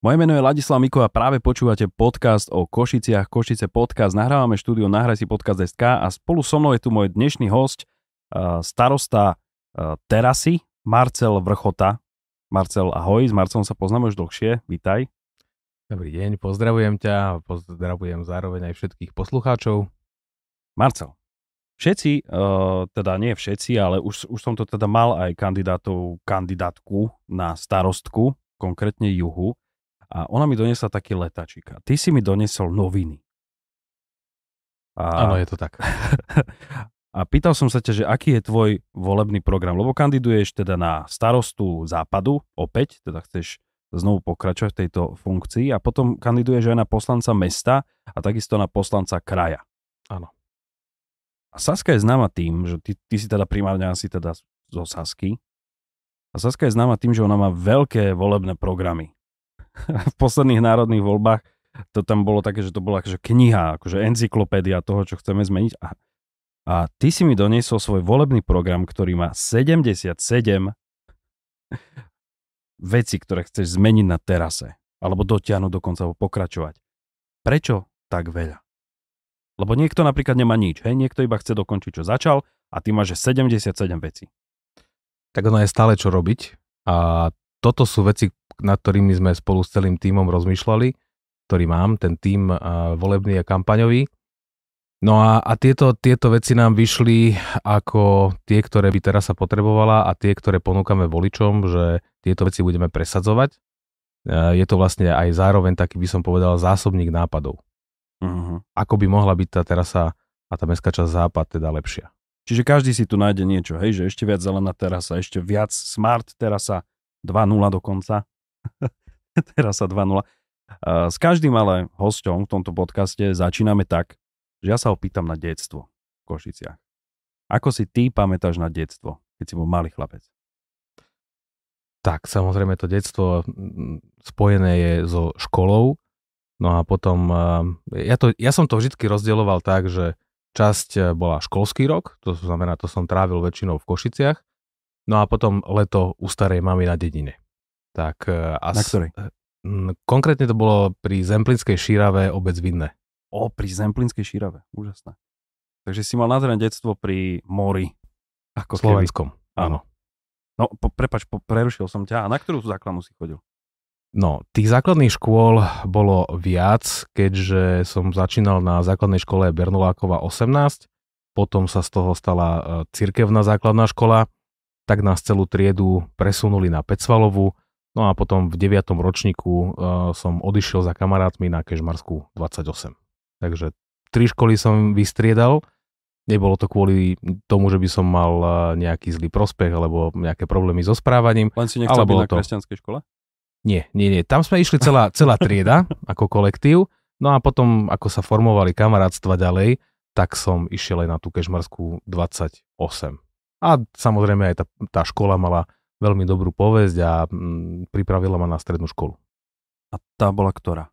Moje meno je Ladislav Miko a práve počúvate podcast o Košiciach, Košice podcast. Nahrávame štúdio Nahraj si podcast SK a spolu so mnou je tu môj dnešný host, uh, starosta uh, Terasy, Marcel Vrchota. Marcel, ahoj, s Marcelom sa poznáme už dlhšie, vítaj. Dobrý deň, pozdravujem ťa a pozdravujem zároveň aj všetkých poslucháčov. Marcel, všetci, uh, teda nie všetci, ale už, už som to teda mal aj kandidátov, kandidátku na starostku, konkrétne juhu a ona mi donesla taký letačik. A ty si mi donesol noviny. Áno, je to tak. a pýtal som sa ťa, že aký je tvoj volebný program, lebo kandiduješ teda na starostu západu, opäť, teda chceš znovu pokračovať v tejto funkcii a potom kandiduješ aj na poslanca mesta a takisto na poslanca kraja. Áno. A Saska je známa tým, že ty, ty si teda primárne asi teda zo Sasky. A Saska je známa tým, že ona má veľké volebné programy. v posledných národných voľbách to tam bolo také, že to bola akože kniha, akože encyklopédia toho, čo chceme zmeniť. A, a ty si mi doniesol svoj volebný program, ktorý má 77 veci, ktoré chceš zmeniť na terase. Alebo dotiahnuť dokonca, alebo pokračovať. Prečo tak veľa? Lebo niekto napríklad nemá nič, hej? Niekto iba chce dokončiť, čo začal a ty máš 77 vecí. Tak ono je stále čo robiť a toto sú veci, nad ktorými sme spolu s celým tímom rozmýšľali, ktorý mám, ten tím volebný a kampaňový. No a, a tieto, tieto veci nám vyšli ako tie, ktoré by teraz sa potrebovala a tie, ktoré ponúkame voličom, že tieto veci budeme presadzovať. Je to vlastne aj zároveň taký, by som povedal, zásobník nápadov. Uh-huh. Ako by mohla byť tá terasa a tá mestská časť západ teda lepšia. Čiže každý si tu nájde niečo, hej, že ešte viac zelená terasa, ešte viac smart terasa, 2-0 dokonca. Teraz sa 2-0. S každým ale hosťom v tomto podcaste začíname tak, že ja sa opýtam na detstvo v Košiciach. Ako si ty pamätáš na detstvo, keď si bol malý chlapec? Tak, samozrejme to detstvo spojené je so školou, no a potom, ja, to, ja som to vždy rozdieloval tak, že časť e, bola školský rok, to znamená, to som trávil väčšinou v Košiciach, no a potom leto u starej mamy na dedine. Tak, e, as, Na ktorej? E, konkrétne to bolo pri Zemplinskej šírave obec Vinné. O, pri Zemplinskej šírave, úžasné. Takže si mal nádherné detstvo pri mori. Ako Slovenskom, keby. áno. No, po, prepač, po, prerušil som ťa. A na ktorú základnú si chodil? No, tých základných škôl bolo viac, keďže som začínal na základnej škole Bernolákova 18, potom sa z toho stala e, cirkevná základná škola, tak nás celú triedu presunuli na Pecvalovu, No a potom v 9. ročníku uh, som odišiel za kamarátmi na Kežmarsku 28. Takže tri školy som vystriedal. Nebolo to kvôli tomu, že by som mal uh, nejaký zlý prospech alebo nejaké problémy so správaním. Len si nechcel byť na to... kresťanskej škole? Nie, nie, nie. Tam sme išli celá, celá trieda ako kolektív. No a potom, ako sa formovali kamarátstva ďalej, tak som išiel aj na tú Kežmarskú 28. A samozrejme aj tá, tá škola mala veľmi dobrú povesť a mm, pripravila ma na strednú školu. A tá bola ktorá?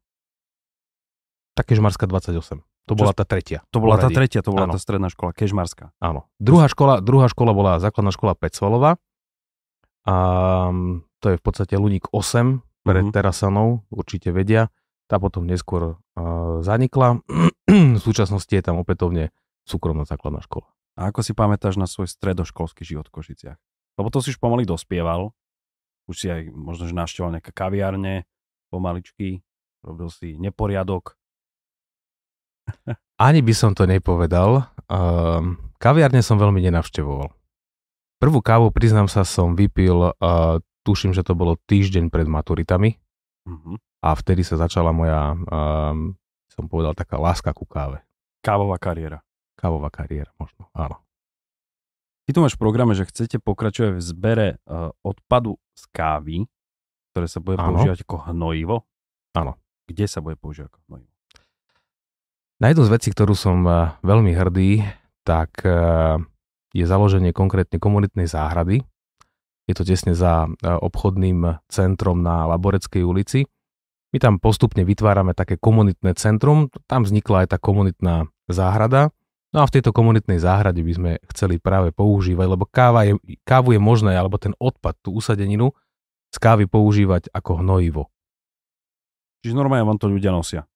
Kežmarská 28. To Čo bola tá tretia. To bola tá tretia, to bola Áno. tá stredná škola, Kežmarská. Áno. Druhá škola, druhá škola bola základná škola Pecvalová. A mm, to je v podstate Luník 8 pre uh-huh. Terasanov, určite vedia. Tá potom neskôr uh, zanikla. v súčasnosti je tam opätovne súkromná základná škola. A ako si pamätáš na svoj stredoškolský život v Košiciach? Lebo to si už pomaly dospieval. Už si aj možno, že našťoval nejaké kaviárne pomaličky. Robil si neporiadok. Ani by som to nepovedal. Uh, kaviárne som veľmi nenavštevoval. Prvú kávu, priznám sa, som vypil, uh, tuším, že to bolo týždeň pred maturitami. Uh-huh. A vtedy sa začala moja, uh, som povedal, taká láska ku káve. Kávová kariéra. Kávová kariéra, možno, áno. Ty tu máš v programe, že chcete pokračovať v zbere uh, odpadu z kávy, ktoré sa bude ano. používať ako hnojivo. Áno. Kde sa bude používať ako hnojivo? Na jednu z vecí, ktorú som uh, veľmi hrdý, tak uh, je založenie konkrétne komunitnej záhrady. Je to tesne za obchodným centrom na Laboreckej ulici. My tam postupne vytvárame také komunitné centrum, tam vznikla aj tá komunitná záhrada, No a v tejto komunitnej záhrade by sme chceli práve používať, lebo káva je, kávu je možné, alebo ten odpad, tú usadeninu z kávy používať ako hnojivo. Čiže normálne vám to ľudia nosia.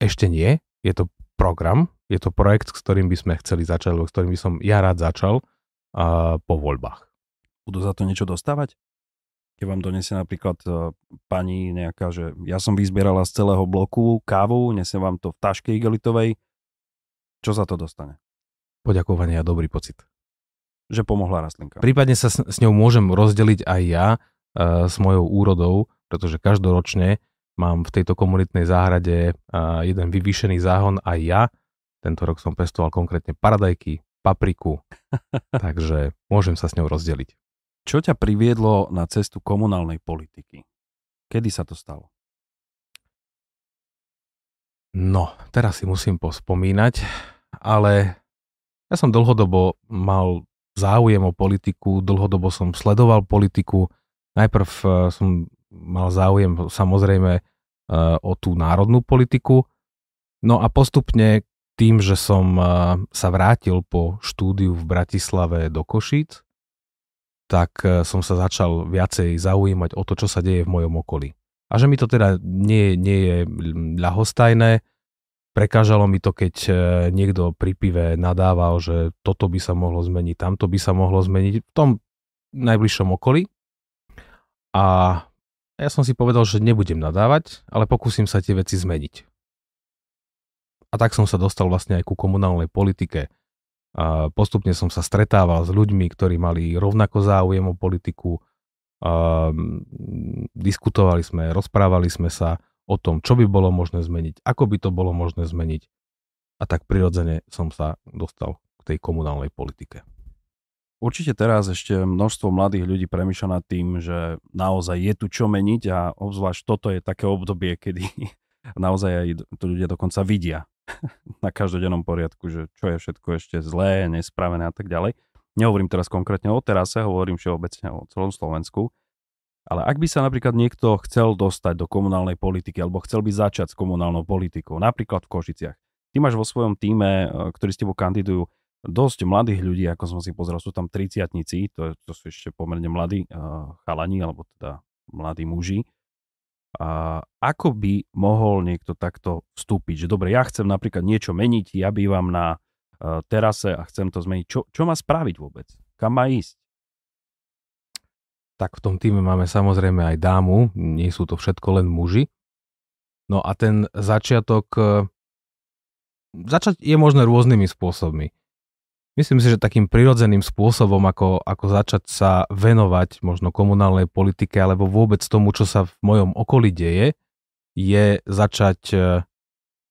Ešte nie, je to program, je to projekt, s ktorým by sme chceli začať, alebo s ktorým by som ja rád začal uh, po voľbách. Budú za to niečo dostávať? Keď vám donesie napríklad uh, pani nejaká, že ja som vyzbierala z celého bloku kávu, nesem vám to v taške igelitovej, čo za to dostane? Poďakovanie a dobrý pocit. Že pomohla rastlinka. Prípadne sa s, s ňou môžem rozdeliť aj ja uh, s mojou úrodou, pretože každoročne Mám v tejto komunitnej záhrade jeden vyvýšený záhon aj ja. Tento rok som pestoval konkrétne paradajky, papriku, takže môžem sa s ňou rozdeliť. Čo ťa priviedlo na cestu komunálnej politiky? Kedy sa to stalo? No, teraz si musím pospomínať, ale ja som dlhodobo mal záujem o politiku, dlhodobo som sledoval politiku. Najprv eh, som mal záujem samozrejme e, o tú národnú politiku. No a postupne tým, že som e, sa vrátil po štúdiu v Bratislave do Košíc, tak som sa začal viacej zaujímať o to, čo sa deje v mojom okolí. A že mi to teda nie, nie je ľahostajné, prekážalo mi to, keď niekto pri pive nadával, že toto by sa mohlo zmeniť, tamto by sa mohlo zmeniť v tom najbližšom okolí. A a ja som si povedal, že nebudem nadávať, ale pokúsim sa tie veci zmeniť. A tak som sa dostal vlastne aj ku komunálnej politike. A postupne som sa stretával s ľuďmi, ktorí mali rovnako záujem o politiku. A diskutovali sme, rozprávali sme sa o tom, čo by bolo možné zmeniť, ako by to bolo možné zmeniť. A tak prirodzene som sa dostal k tej komunálnej politike. Určite teraz ešte množstvo mladých ľudí premýšľa nad tým, že naozaj je tu čo meniť a obzvlášť toto je také obdobie, kedy naozaj aj to ľudia dokonca vidia na každodennom poriadku, že čo je všetko ešte zlé, nespravené a tak ďalej. Nehovorím teraz konkrétne o terase, hovorím všeobecne o celom Slovensku. Ale ak by sa napríklad niekto chcel dostať do komunálnej politiky alebo chcel by začať s komunálnou politikou, napríklad v Košiciach, ty máš vo svojom týme, eh, ktorí s tebou kandidujú, dosť mladých ľudí, ako som si pozrel, sú tam 30 to, to sú ešte pomerne mladí uh, chalani, alebo teda mladí muži. A ako by mohol niekto takto vstúpiť? Že dobre, ja chcem napríklad niečo meniť, ja bývam na terase a chcem to zmeniť. Čo, čo má spraviť vôbec? Kam má ísť? Tak v tom týme máme samozrejme aj dámu, nie sú to všetko len muži. No a ten začiatok, uh, začať je možné rôznymi spôsobmi. Myslím si, že takým prirodzeným spôsobom, ako, ako začať sa venovať možno komunálnej politike alebo vôbec tomu, čo sa v mojom okolí deje, je začať e,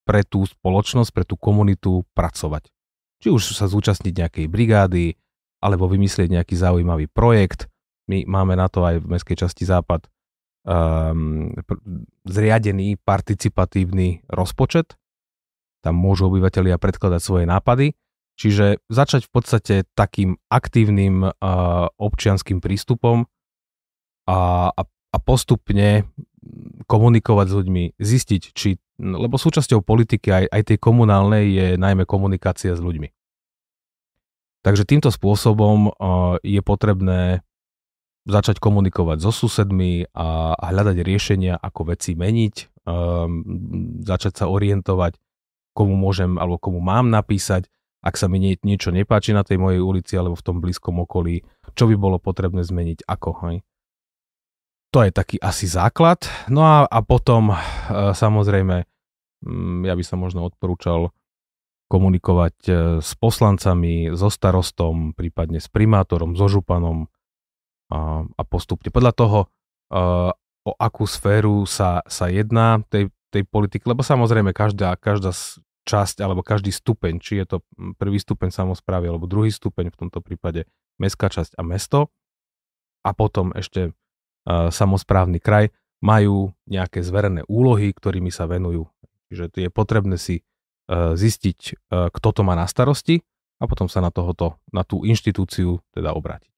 pre tú spoločnosť, pre tú komunitu pracovať. Či už sa zúčastniť nejakej brigády, alebo vymyslieť nejaký zaujímavý projekt. My máme na to aj v Mestskej časti Západ um, zriadený participatívny rozpočet. Tam môžu obyvateľia predkladať svoje nápady Čiže začať v podstate takým aktívnym uh, občianským prístupom a, a, a postupne komunikovať s ľuďmi, zistiť, či, lebo súčasťou politiky aj, aj tej komunálnej je najmä komunikácia s ľuďmi. Takže týmto spôsobom uh, je potrebné začať komunikovať so susedmi a, hľadať riešenia, ako veci meniť, um, začať sa orientovať, komu môžem alebo komu mám napísať, ak sa mi nie, niečo nepáči na tej mojej ulici alebo v tom blízkom okolí, čo by bolo potrebné zmeniť, ako. Hej. To je taký asi základ. No a, a potom e, samozrejme, mm, ja by som možno odporúčal komunikovať e, s poslancami, so starostom, prípadne s primátorom, so županom a, a postupne. Podľa toho, e, o akú sféru sa, sa jedná tej, tej politiky, lebo samozrejme každá, každá časť alebo každý stupeň, či je to prvý stupeň samozprávy alebo druhý stupeň, v tomto prípade mestská časť a mesto a potom ešte samozprávny kraj, majú nejaké zverené úlohy, ktorými sa venujú. Čiže je potrebné si uh, zistiť, uh, kto to má na starosti a potom sa na, tohoto, na tú inštitúciu teda obrátiť.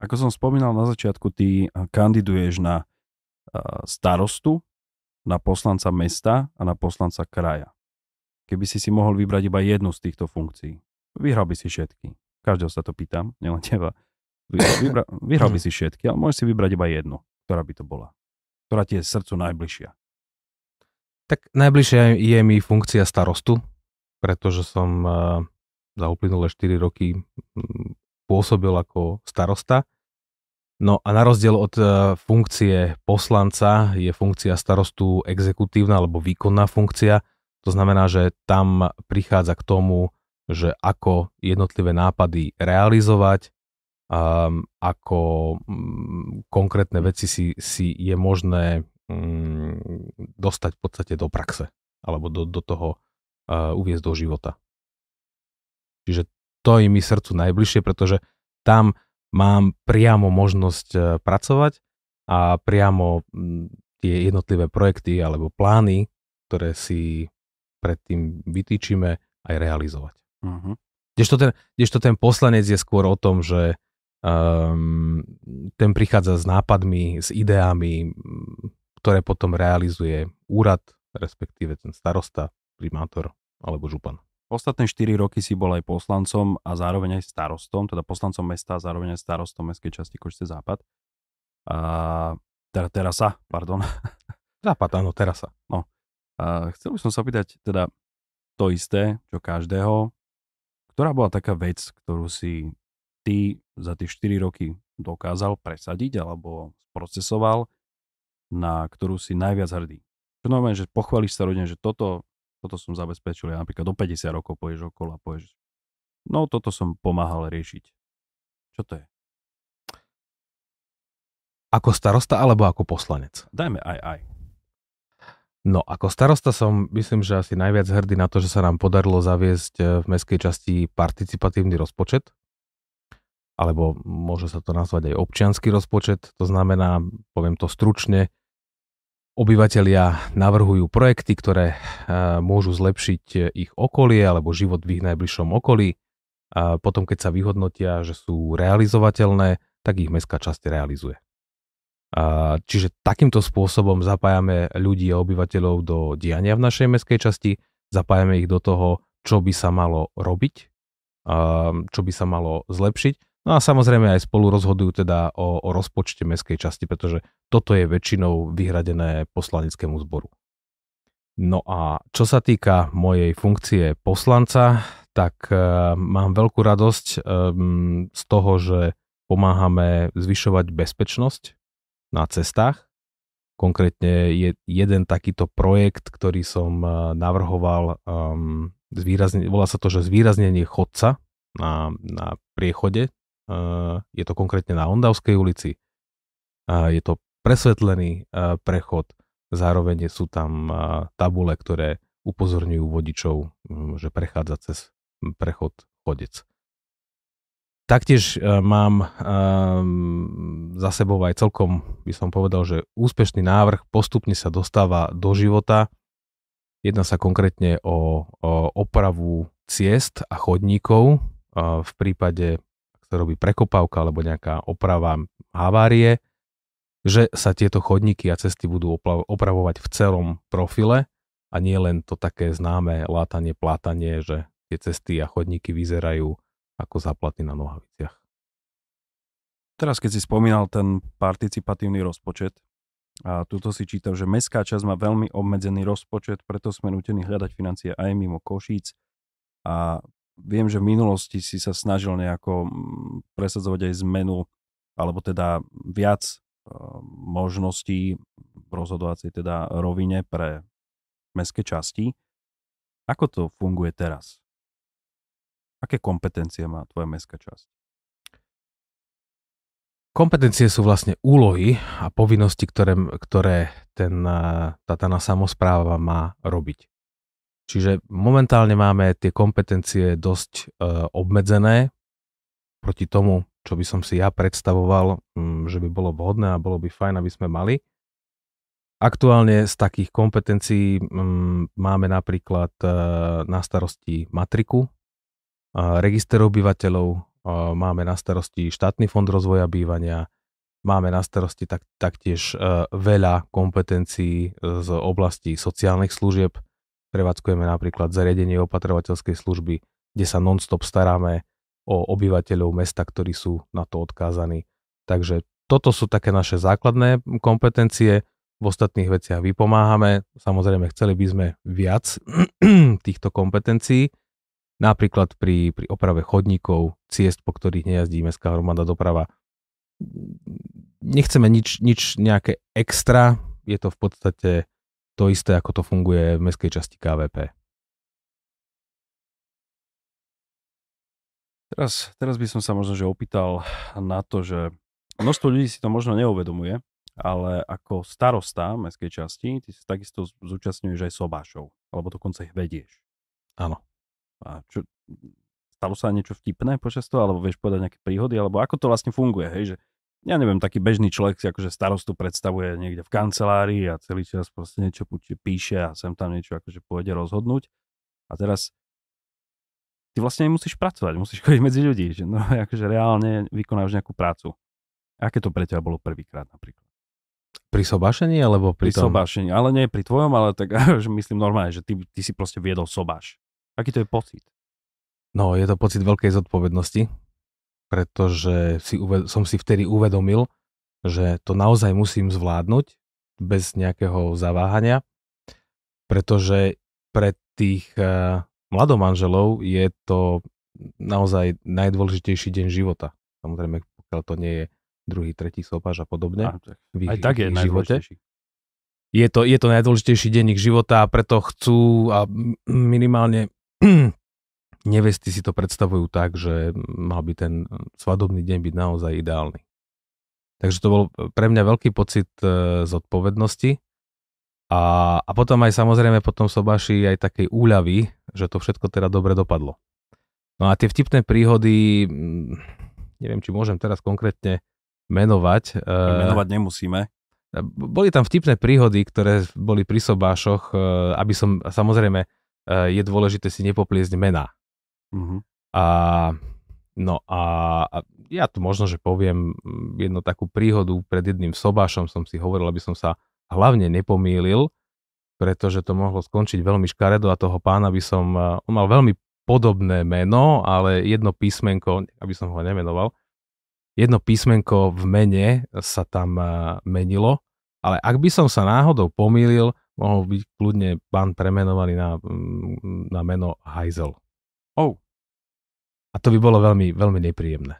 Ako som spomínal na začiatku, ty kandiduješ na starostu, na poslanca mesta a na poslanca kraja keby si si mohol vybrať iba jednu z týchto funkcií. Vyhral by si všetky. Každého sa to pýtam, nielen teba. Vybra, vyhral by si všetky, ale môžeš si vybrať iba jednu, ktorá by to bola. Ktorá ti je srdcu najbližšia. Tak najbližšia je mi funkcia starostu, pretože som uh, za uplynulé 4 roky pôsobil ako starosta. No a na rozdiel od uh, funkcie poslanca je funkcia starostu exekutívna alebo výkonná funkcia. To znamená, že tam prichádza k tomu, že ako jednotlivé nápady realizovať, um, ako um, konkrétne veci si, si je možné um, dostať v podstate do praxe alebo do, do toho uh, uviezť do života. Čiže to je mi srdcu najbližšie, pretože tam mám priamo možnosť uh, pracovať a priamo tie jednotlivé projekty alebo plány, ktoré si predtým vytýčime, aj realizovať. Uh-huh. Kdežto, ten, kdežto ten poslanec je skôr o tom, že um, ten prichádza s nápadmi, s ideami, ktoré potom realizuje úrad, respektíve ten starosta, primátor alebo župan. Ostatné 4 roky si bol aj poslancom a zároveň aj starostom, teda poslancom mesta a zároveň aj starostom mestskej časti Košice Západ. A, teda terasa, pardon. Západ, áno, terasa. No, a chcel by som sa opýtať teda to isté, čo každého. Ktorá bola taká vec, ktorú si ty za tie 4 roky dokázal presadiť alebo sprocesoval, na ktorú si najviac hrdý? Čo normálne, že pochváliš sa rodine, že toto, toto som zabezpečil, ja napríklad do 50 rokov poješ okolo a povieš, no toto som pomáhal riešiť. Čo to je? Ako starosta alebo ako poslanec? Dajme aj aj. No ako starosta som myslím, že asi najviac hrdý na to, že sa nám podarilo zaviesť e, v mestskej časti participatívny rozpočet, alebo môže sa to nazvať aj občianský rozpočet, to znamená, poviem to stručne, obyvateľia navrhujú projekty, ktoré e, môžu zlepšiť e, ich okolie alebo život v ich najbližšom okolí. A potom, keď sa vyhodnotia, že sú realizovateľné, tak ich mestská časť realizuje. Čiže takýmto spôsobom zapájame ľudí a obyvateľov do diania v našej mestskej časti, zapájame ich do toho, čo by sa malo robiť, čo by sa malo zlepšiť. No a samozrejme aj spolu rozhodujú teda o, o rozpočte mestskej časti, pretože toto je väčšinou vyhradené poslaneckému zboru. No a čo sa týka mojej funkcie poslanca, tak uh, mám veľkú radosť um, z toho, že pomáhame zvyšovať bezpečnosť na cestách. Konkrétne je jeden takýto projekt, ktorý som eh, navrhoval, um, volá sa to, že zvýraznenie chodca na, na priechode. Je to konkrétne na Ondavskej ulici. Je to presvetlený prechod, zároveň sú tam tabule, ktoré upozorňujú vodičov, že prechádza cez prechod chodec. Taktiež uh, mám za sebou aj celkom, by som povedal, že úspešný návrh postupne sa dostáva do života. Jedná sa konkrétne o, o opravu ciest a chodníkov v prípade, sa robí prekopávka alebo nejaká oprava havárie, že sa tieto chodníky a cesty budú opravovať v celom profile a nie len to také známe látanie, plátanie, že tie cesty a chodníky vyzerajú ako záplaty na nohaviciach. Teraz, keď si spomínal ten participatívny rozpočet, a tuto si čítal, že mestská časť má veľmi obmedzený rozpočet, preto sme nutení hľadať financie aj mimo Košíc. A viem, že v minulosti si sa snažil nejako mm, presadzovať aj zmenu, alebo teda viac e, možností v rozhodovacej teda rovine pre mestské časti. Ako to funguje teraz? Aké kompetencie má tvoja mestská časť? Kompetencie sú vlastne úlohy a povinnosti, ktoré, ktoré ten, tá daná samozpráva má robiť. Čiže momentálne máme tie kompetencie dosť e, obmedzené proti tomu, čo by som si ja predstavoval, m, že by bolo vhodné a bolo by fajn, aby sme mali. Aktuálne z takých kompetencií m, máme napríklad e, na starosti matriku, register obyvateľov, máme na starosti štátny fond rozvoja bývania, máme na starosti tak, taktiež e, veľa kompetencií z oblasti sociálnych služieb, prevádzkujeme napríklad zariadenie opatrovateľskej služby, kde sa non-stop staráme o obyvateľov mesta, ktorí sú na to odkázaní. Takže toto sú také naše základné kompetencie, v ostatných veciach vypomáhame. Samozrejme, chceli by sme viac týchto kompetencií, napríklad pri, pri oprave chodníkov, ciest, po ktorých nejazdí mestská hromada doprava. Nechceme nič, nič nejaké extra, je to v podstate to isté, ako to funguje v mestskej časti KVP. Teraz, teraz by som sa možno že opýtal na to, že množstvo ľudí si to možno neuvedomuje, ale ako starosta mestskej časti, ty si takisto zúčastňuješ aj sobášov, alebo dokonca ich vedieš. Áno. A čo, stalo sa niečo vtipné počas toho, alebo vieš povedať nejaké príhody, alebo ako to vlastne funguje, hej, že ja neviem, taký bežný človek si akože starostu predstavuje niekde v kancelárii a celý čas proste niečo píše a sem tam niečo akože pôjde rozhodnúť. A teraz ty vlastne nemusíš pracovať, musíš chodiť medzi ľudí, že no, akože reálne vykonáš nejakú prácu. Aké to pre teba bolo prvýkrát napríklad? Pri sobášení alebo pri, pri tom? sobášení, ale nie pri tvojom, ale tak že myslím normálne, že ty, ty si proste viedol sobáš. Aký to je pocit? No, je to pocit veľkej zodpovednosti, pretože si, som si vtedy uvedomil, že to naozaj musím zvládnuť bez nejakého zaváhania, pretože pre tých uh, mladomanželov je to naozaj najdôležitejší deň života. Samozrejme, pokiaľ to nie je druhý, tretí sopáž a podobne. v ich, aj tak je najdôležitejší. Je to, je to najdôležitejší ich života a preto chcú a minimálne nevesty si to predstavujú tak, že mal by ten svadobný deň byť naozaj ideálny. Takže to bol pre mňa veľký pocit e, zodpovednosti a, a potom aj samozrejme potom sobáši aj takej úľavy, že to všetko teda dobre dopadlo. No a tie vtipné príhody, neviem, či môžem teraz konkrétne menovať. Eh, menovať nemusíme. Boli tam vtipné príhody, ktoré boli pri sobášoch, eh, aby som, samozrejme, je dôležité si nepopliesť mená. Uh-huh. A, no a, a ja tu možno, že poviem mm, jednu takú príhodu pred jedným sobášom som si hovoril, aby som sa hlavne nepomýlil, pretože to mohlo skončiť veľmi škaredo a toho pána by som, on mal veľmi podobné meno, ale jedno písmenko, aby som ho nemenoval, jedno písmenko v mene sa tam menilo, ale ak by som sa náhodou pomýlil, mohol byť kľudne pán premenovaný na, mm, na meno Heisel. Oh. A to by bolo veľmi, veľmi nepríjemné.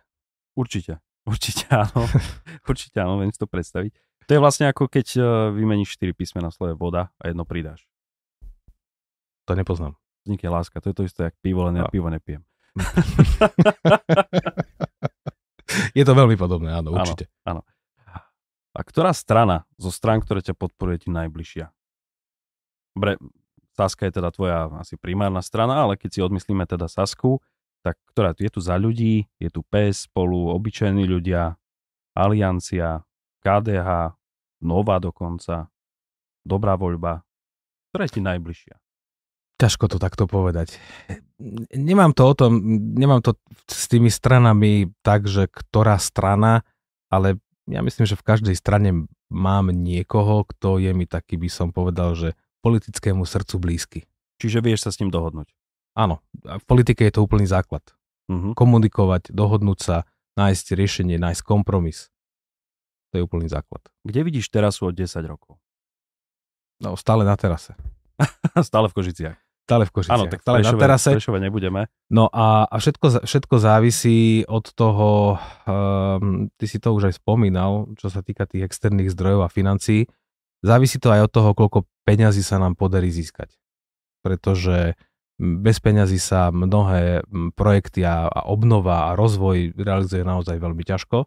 Určite, určite áno. určite áno, viem si to predstaviť. To je vlastne ako keď e, vymeníš 4 písmena slove voda a jedno pridáš. To nepoznám. Vznikne láska, to je to isté, ako pivo, len ja pivo nepijem. je to veľmi podobné, áno, určite. Áno, áno. A ktorá strana zo strán, ktoré ťa podporuje, ti najbližšia? Dobre, Saska je teda tvoja asi primárna strana, ale keď si odmyslíme teda Sasku, tak ktorá je tu za ľudí, je tu PS spolu, obyčajní ľudia, Aliancia, KDH, Nová dokonca, Dobrá voľba. Ktorá je ti najbližšia? Ťažko to takto povedať. Nemám to o tom, nemám to s tými stranami tak, že ktorá strana, ale ja myslím, že v každej strane mám niekoho, kto je mi taký, by som povedal, že politickému srdcu blízky. Čiže vieš sa s ním dohodnúť? Áno, v politike je to úplný základ. Uh-huh. Komunikovať, dohodnúť sa, nájsť riešenie, nájsť kompromis. To je úplný základ. Kde vidíš terasu od 10 rokov? No, stále na terase. stále v Kožiciach. Stále v Košiciach. Áno, tak stále Prešove, na terase. Prešove nebudeme. No a, a všetko, všetko závisí od toho, um, ty si to už aj spomínal, čo sa týka tých externých zdrojov a financií, závisí to aj od toho, koľko peňazí sa nám podarí získať. Pretože bez peňazí sa mnohé projekty a, a obnova a rozvoj realizuje naozaj veľmi ťažko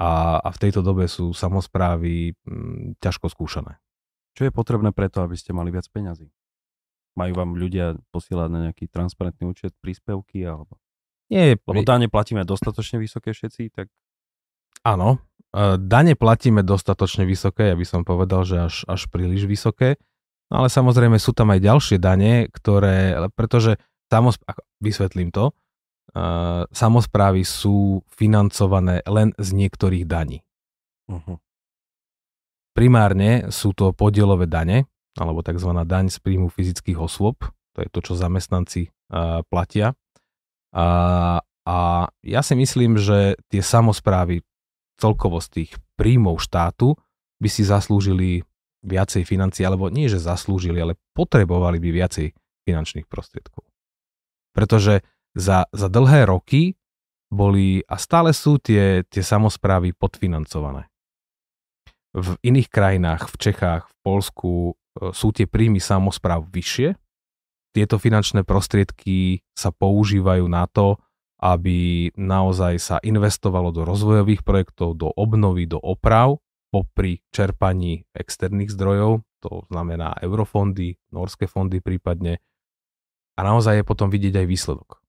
a, a v tejto dobe sú samozprávy m, ťažko skúšané. Čo je potrebné preto, aby ste mali viac peňazí? Majú vám ľudia posielať na nejaký transparentný účet príspevky alebo... Nie, Lebo dane platíme dostatočne vysoké všetci, tak... Áno, dane platíme dostatočne vysoké, ja by som povedal, že až, až príliš vysoké, no ale samozrejme sú tam aj ďalšie dane, ktoré, pretože samosp- vysvetlím to, uh, samozprávy sú financované len z niektorých daní. Uh-huh. Primárne sú to podielové dane, alebo tzv. daň z príjmu fyzických osôb. To je to, čo zamestnanci uh, platia. A, a ja si myslím, že tie samozprávy celkovo z tých príjmov štátu by si zaslúžili viacej financií, alebo nie, že zaslúžili, ale potrebovali by viacej finančných prostriedkov. Pretože za, za dlhé roky boli a stále sú tie, tie samozprávy podfinancované. V iných krajinách, v Čechách, v Polsku e, sú tie príjmy samozpráv vyššie. Tieto finančné prostriedky sa používajú na to, aby naozaj sa investovalo do rozvojových projektov, do obnovy, do oprav, popri čerpaní externých zdrojov, to znamená eurofondy, norské fondy prípadne. A naozaj je potom vidieť aj výsledok.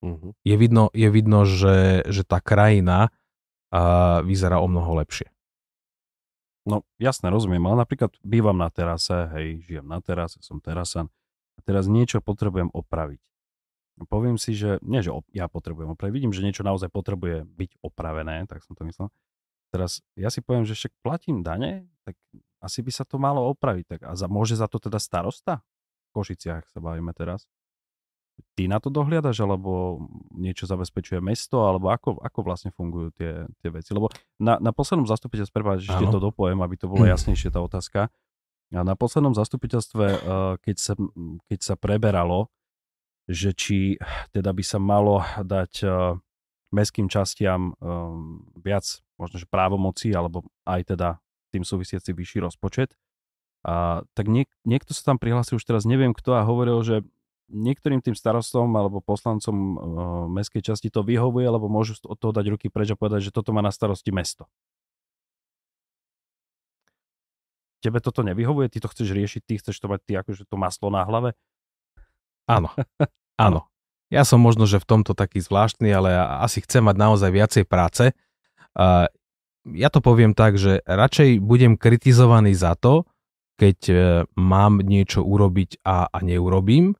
Uh-huh. Je vidno, je vidno že, že tá krajina uh, vyzerá o mnoho lepšie. No jasne, rozumiem, ale napríklad bývam na terase, hej, žijem na terase, som terasan a teraz niečo potrebujem opraviť. Poviem si, že nie, že ja potrebujem opraviť, vidím, že niečo naozaj potrebuje byť opravené, tak som to myslel. Teraz ja si poviem, že však platím dane, tak asi by sa to malo opraviť. Tak a za, môže za to teda starosta? V Košiciach sa bavíme teraz ty na to dohliadaš, alebo niečo zabezpečuje mesto, alebo ako, ako vlastne fungujú tie, tie veci? Lebo na, na poslednom zastupiteľstve, prepáč, ešte to dopojem, aby to bolo mm. jasnejšie tá otázka. A na poslednom zastupiteľstve, eh, keď sa, keď sa preberalo, že či teda by sa malo dať eh, mestským častiam eh, viac možno, že právomoci, alebo aj teda tým súvisiaci vyšší rozpočet, a, tak niek- niekto sa tam prihlásil, už teraz neviem kto, a hovoril, že niektorým tým starostom alebo poslancom uh, mestskej časti to vyhovuje, alebo môžu od toho dať ruky preč a povedať, že toto má na starosti mesto. Tebe toto nevyhovuje? Ty to chceš riešiť? Ty chceš to mať ty akože to maslo na hlave? Áno. Áno. Ja som možno, že v tomto taký zvláštny, ale asi chcem mať naozaj viacej práce. Uh, ja to poviem tak, že radšej budem kritizovaný za to, keď uh, mám niečo urobiť a, a neurobím,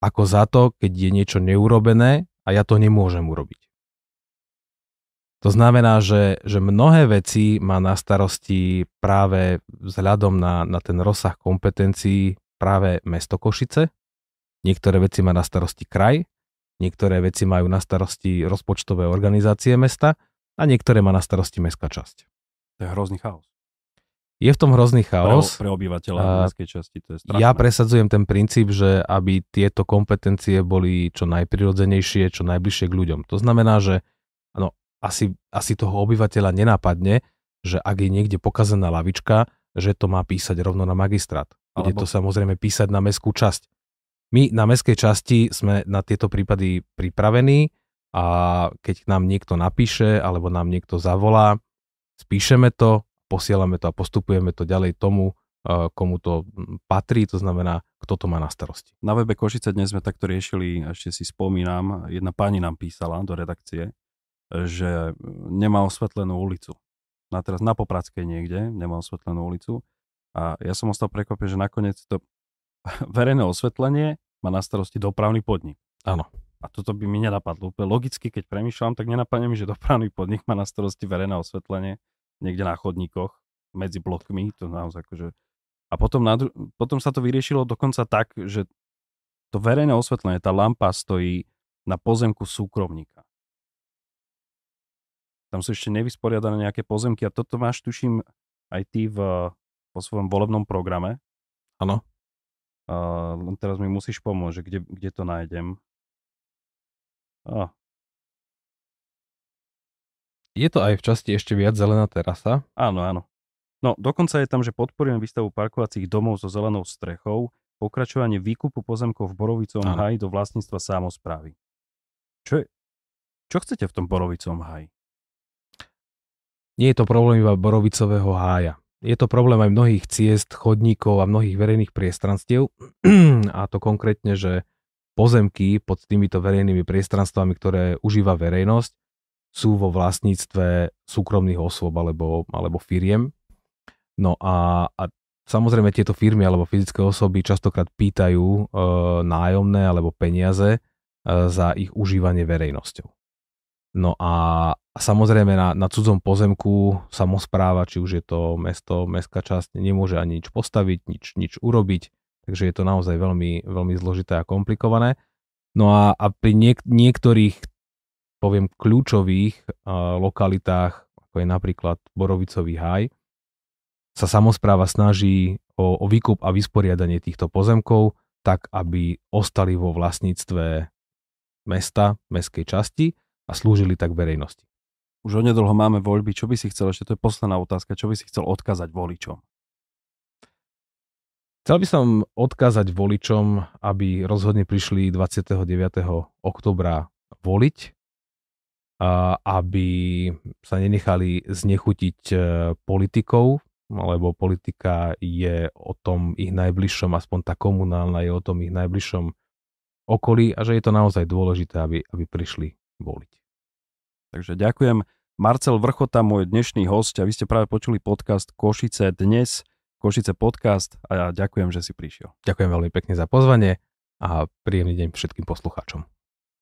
ako za to, keď je niečo neurobené a ja to nemôžem urobiť. To znamená, že, že mnohé veci má na starosti práve vzhľadom na, na ten rozsah kompetencií práve mesto Košice. Niektoré veci má na starosti kraj, niektoré veci majú na starosti rozpočtové organizácie mesta a niektoré má na starosti mestská časť. To je hrozný chaos. Je v tom hrozný chaos. Pre, pre obyvateľa mestskej časti to je strašné. Ja presadzujem ten princíp, že aby tieto kompetencie boli čo najprirodzenejšie, čo najbližšie k ľuďom. To znamená, že ano, asi, asi toho obyvateľa nenápadne, že ak je niekde pokazená lavička, že to má písať rovno na magistrát. Bude Alebo... to samozrejme písať na mestskú časť. My na mestskej časti sme na tieto prípady pripravení a keď nám niekto napíše alebo nám niekto zavolá, spíšeme to, posielame to a postupujeme to ďalej tomu, komu to patrí, to znamená, kto to má na starosti. Na webe Košice dnes sme takto riešili, ešte si spomínam, jedna pani nám písala do redakcie, že nemá osvetlenú ulicu. Na teraz na Popradskej niekde nemá osvetlenú ulicu a ja som ostal prekvapený, že nakoniec to verejné osvetlenie má na starosti dopravný podnik. Áno. A toto by mi nenapadlo. Úplne logicky, keď premýšľam, tak nenapadne mi, že dopravný podnik má na starosti verejné osvetlenie niekde na chodníkoch medzi blokmi, to naozaj akože... A potom, na dru- potom sa to vyriešilo dokonca tak, že to verejné osvetlenie, tá lampa stojí na pozemku súkromníka. Tam sú ešte nevysporiadané nejaké pozemky a toto máš, tuším, aj ty v, po svojom volebnom programe. Áno. Uh, teraz mi musíš pomôcť, kde, kde to nájdem. Oh, je to aj v časti ešte viac zelená terasa? Áno, áno. No, dokonca je tam, že podporujem výstavu parkovacích domov so zelenou strechou, pokračovanie výkupu pozemkov v Borovicovom haji do vlastníctva samozprávy. Čo, je, čo chcete v tom Borovicovom haji? Nie je to problém iba Borovicového hája. Je to problém aj mnohých ciest, chodníkov a mnohých verejných priestranstiev. a to konkrétne, že pozemky pod týmito verejnými priestranstvami, ktoré užíva verejnosť, sú vo vlastníctve súkromných osôb alebo, alebo firiem. No a, a samozrejme tieto firmy alebo fyzické osoby častokrát pýtajú e, nájomné alebo peniaze e, za ich užívanie verejnosťou. No a, samozrejme na, na cudzom pozemku samozpráva, či už je to mesto, mestská časť, nemôže ani nič postaviť, nič, nič urobiť, takže je to naozaj veľmi, veľmi zložité a komplikované. No a, a pri niek- niektorých poviem, kľúčových uh, lokalitách, ako je napríklad Borovicový haj, sa samozpráva snaží o, o výkup a vysporiadanie týchto pozemkov tak, aby ostali vo vlastníctve mesta, mestskej časti a slúžili tak verejnosti. Už onedlho máme voľby. Čo by si chcel, ešte to je posledná otázka, čo by si chcel odkázať voličom? Chcel by som odkázať voličom, aby rozhodne prišli 29. oktobra voliť, aby sa nenechali znechutiť e, politikou, lebo politika je o tom ich najbližšom, aspoň tá komunálna je o tom ich najbližšom okolí a že je to naozaj dôležité, aby, aby prišli voliť. Takže ďakujem. Marcel Vrchota, môj dnešný host a vy ste práve počuli podcast Košice dnes. Košice podcast a ja ďakujem, že si prišiel. Ďakujem veľmi pekne za pozvanie a príjemný deň všetkým poslucháčom.